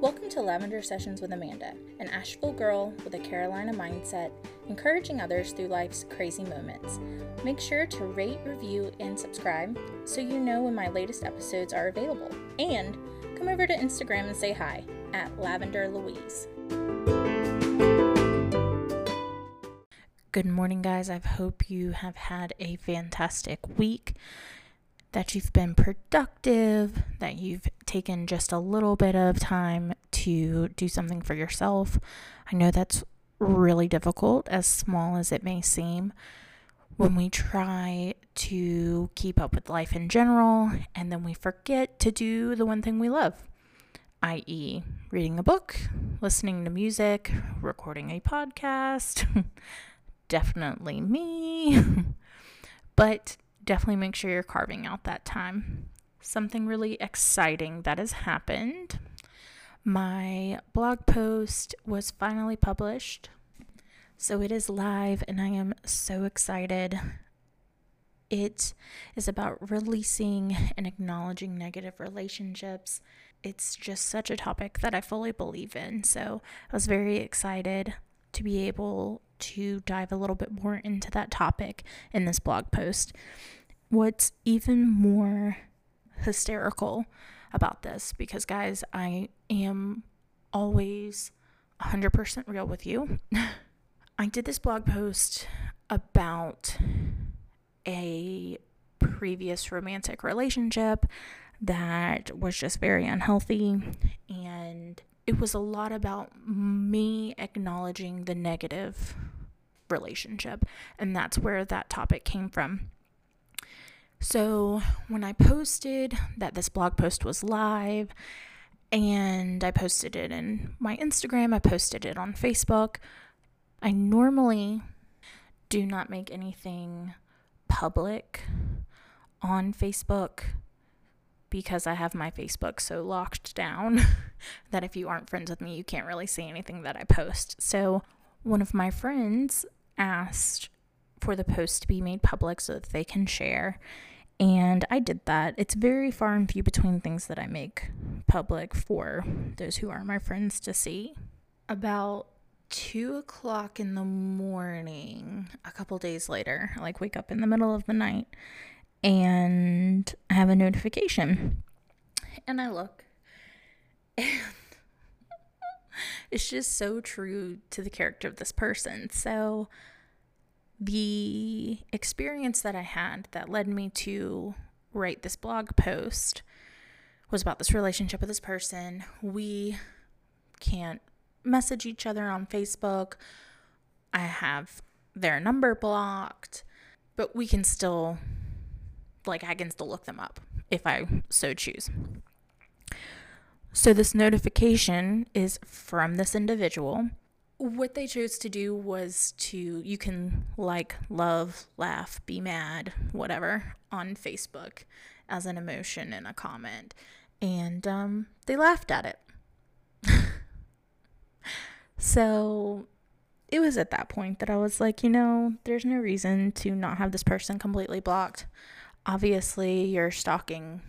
Welcome to Lavender Sessions with Amanda, an Asheville girl with a Carolina mindset, encouraging others through life's crazy moments. Make sure to rate, review, and subscribe so you know when my latest episodes are available. And come over to Instagram and say hi at Lavender Louise. Good morning, guys. I hope you have had a fantastic week, that you've been productive, that you've taken just a little bit of time to do something for yourself. I know that's really difficult, as small as it may seem, when we try to keep up with life in general and then we forget to do the one thing we love, i.e., reading a book, listening to music, recording a podcast. Definitely me. but definitely make sure you're carving out that time. Something really exciting that has happened. My blog post was finally published. So it is live, and I am so excited. It is about releasing and acknowledging negative relationships. It's just such a topic that I fully believe in. So I was very excited to be able to dive a little bit more into that topic in this blog post. What's even more hysterical about this, because guys, I am always 100% real with you. I did this blog post about a previous romantic relationship that was just very unhealthy and it was a lot about me acknowledging the negative relationship and that's where that topic came from. So, when I posted that this blog post was live and I posted it in my Instagram, I posted it on Facebook, I normally do not make anything public on Facebook because I have my Facebook so locked down that if you aren't friends with me, you can't really see anything that I post. So, one of my friends asked for the post to be made public so that they can share. And I did that. It's very far and few between things that I make public for those who are my friends to see. About two o'clock in the morning, a couple days later, I like wake up in the middle of the night and I have a notification. And I look, and it's just so true to the character of this person. So, the experience that I had that led me to write this blog post was about this relationship with this person. We can't message each other on Facebook. I have their number blocked, but we can still like I can still look them up if I so choose. So this notification is from this individual. What they chose to do was to you can like, love, laugh, be mad, whatever on Facebook as an emotion in a comment. And um, they laughed at it. so it was at that point that I was like, you know, there's no reason to not have this person completely blocked obviously you're stalking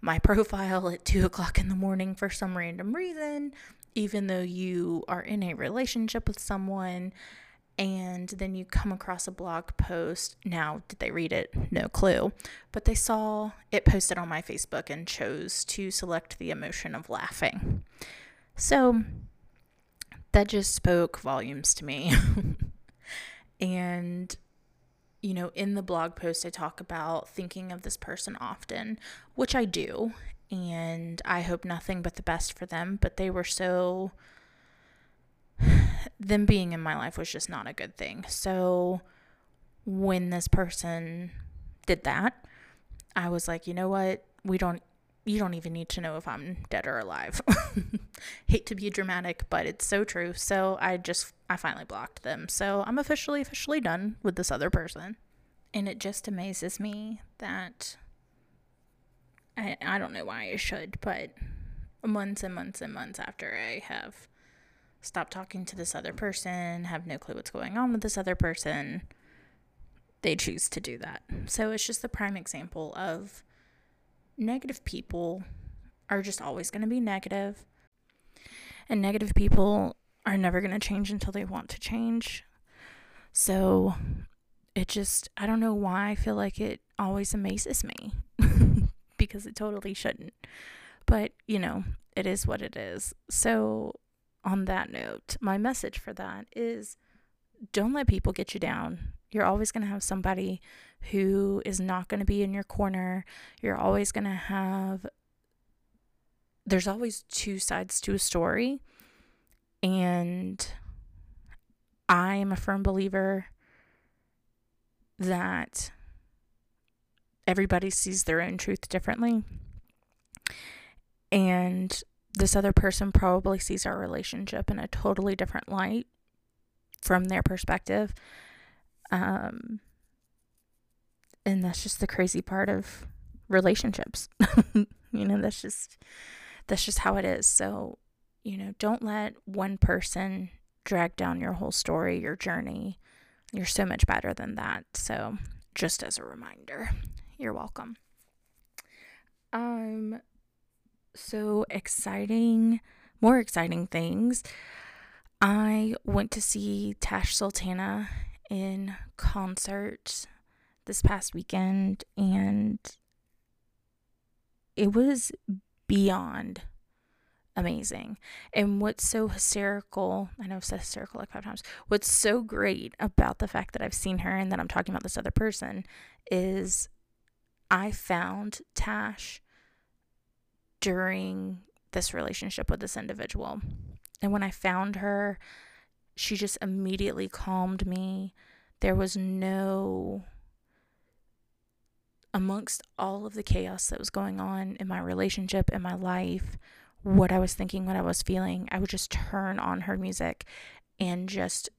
my profile at two o'clock in the morning for some random reason, even though you are in a relationship with someone. And then you come across a blog post. Now, did they read it? No clue. But they saw it posted on my Facebook and chose to select the emotion of laughing. So that just spoke volumes to me. and you know, in the blog post, I talk about thinking of this person often, which I do. And I hope nothing but the best for them. But they were so, them being in my life was just not a good thing. So when this person did that, I was like, you know what? We don't, you don't even need to know if I'm dead or alive. Hate to be dramatic, but it's so true. So I just I finally blocked them. So I'm officially officially done with this other person. And it just amazes me that I I don't know why I should, but months and months and months after I have stopped talking to this other person, have no clue what's going on with this other person, they choose to do that. So it's just the prime example of negative people are just always going to be negative. And negative people are never going to change until they want to change. So it just, I don't know why I feel like it always amazes me because it totally shouldn't. But, you know, it is what it is. So, on that note, my message for that is don't let people get you down. You're always going to have somebody who is not going to be in your corner. You're always going to have, there's always two sides to a story. And I am a firm believer that everybody sees their own truth differently. And this other person probably sees our relationship in a totally different light from their perspective. Um, and that's just the crazy part of relationships. you know, that's just that's just how it is. So, you know, don't let one person drag down your whole story, your journey. You're so much better than that. So, just as a reminder, you're welcome. Um so exciting, more exciting things. I went to see Tash Sultana in concert this past weekend and it was beyond amazing. And what's so hysterical, I know I've said hysterical like five times, what's so great about the fact that I've seen her and that I'm talking about this other person is I found Tash during this relationship with this individual. And when I found her, she just immediately calmed me. There was no, amongst all of the chaos that was going on in my relationship, in my life, what I was thinking, what I was feeling, I would just turn on her music and just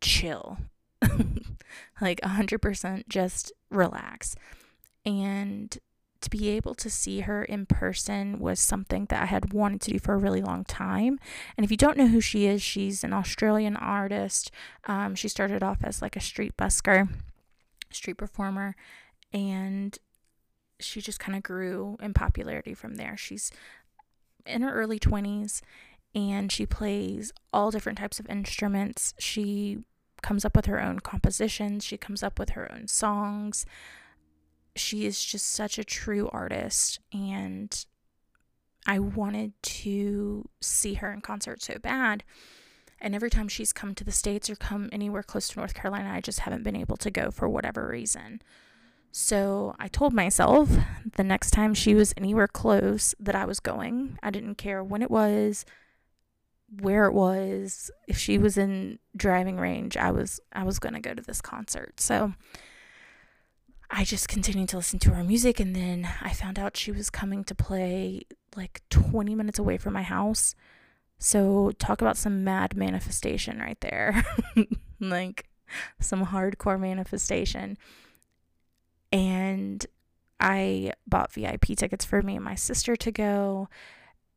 chill. like 100% just relax. And to be able to see her in person was something that I had wanted to do for a really long time. And if you don't know who she is, she's an Australian artist. Um, she started off as like a street busker, street performer, and she just kind of grew in popularity from there. She's in her early 20s and she plays all different types of instruments. She comes up with her own compositions, she comes up with her own songs she is just such a true artist and I wanted to see her in concert so bad. And every time she's come to the States or come anywhere close to North Carolina, I just haven't been able to go for whatever reason. So I told myself the next time she was anywhere close that I was going. I didn't care when it was, where it was, if she was in driving range, I was I was going to go to this concert. So I just continued to listen to her music and then I found out she was coming to play like 20 minutes away from my house. So talk about some mad manifestation right there. like some hardcore manifestation. And I bought VIP tickets for me and my sister to go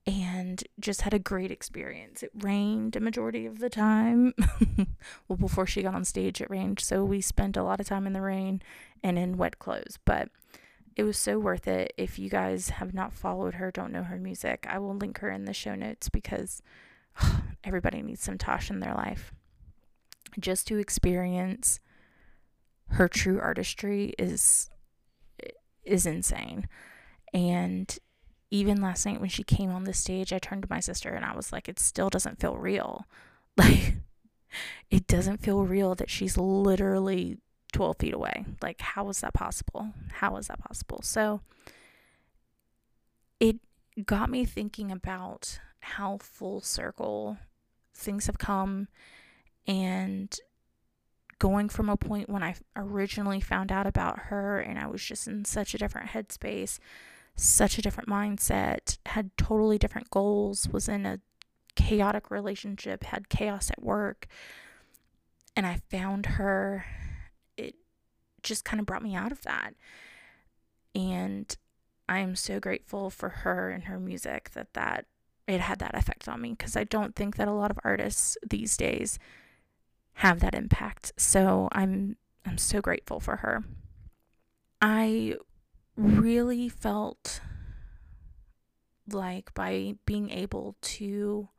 and just had a great experience. It rained a majority of the time. well, before she got on stage, it rained. So we spent a lot of time in the rain and in wet clothes. But it was so worth it. If you guys have not followed her, don't know her music, I will link her in the show notes because everybody needs some Tash in their life. Just to experience her true artistry is is insane. And even last night when she came on the stage, I turned to my sister and I was like, it still doesn't feel real. Like, it doesn't feel real that she's literally 12 feet away. Like, how is that possible? How is that possible? So, it got me thinking about how full circle things have come and going from a point when I originally found out about her and I was just in such a different headspace such a different mindset, had totally different goals, was in a chaotic relationship, had chaos at work. And I found her. It just kind of brought me out of that. And I am so grateful for her and her music that that it had that effect on me because I don't think that a lot of artists these days have that impact. So I'm I'm so grateful for her. I really felt like by being able to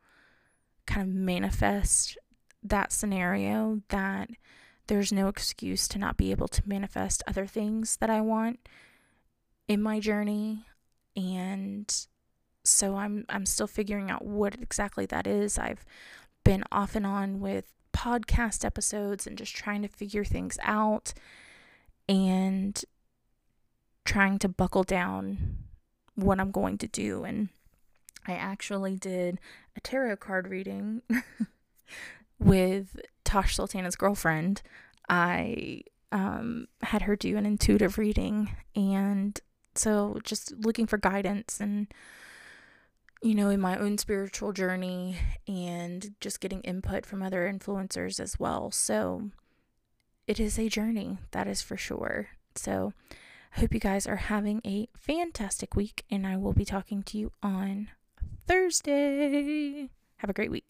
kind of manifest that scenario that there's no excuse to not be able to manifest other things that I want in my journey and so I'm I'm still figuring out what exactly that is. I've been off and on with podcast episodes and just trying to figure things out and trying to buckle down what I'm going to do and I actually did a tarot card reading with Tash Sultana's girlfriend. I um, had her do an intuitive reading, and so just looking for guidance and you know, in my own spiritual journey and just getting input from other influencers as well. So it is a journey, that is for sure. So I hope you guys are having a fantastic week, and I will be talking to you on Thursday. Have a great week.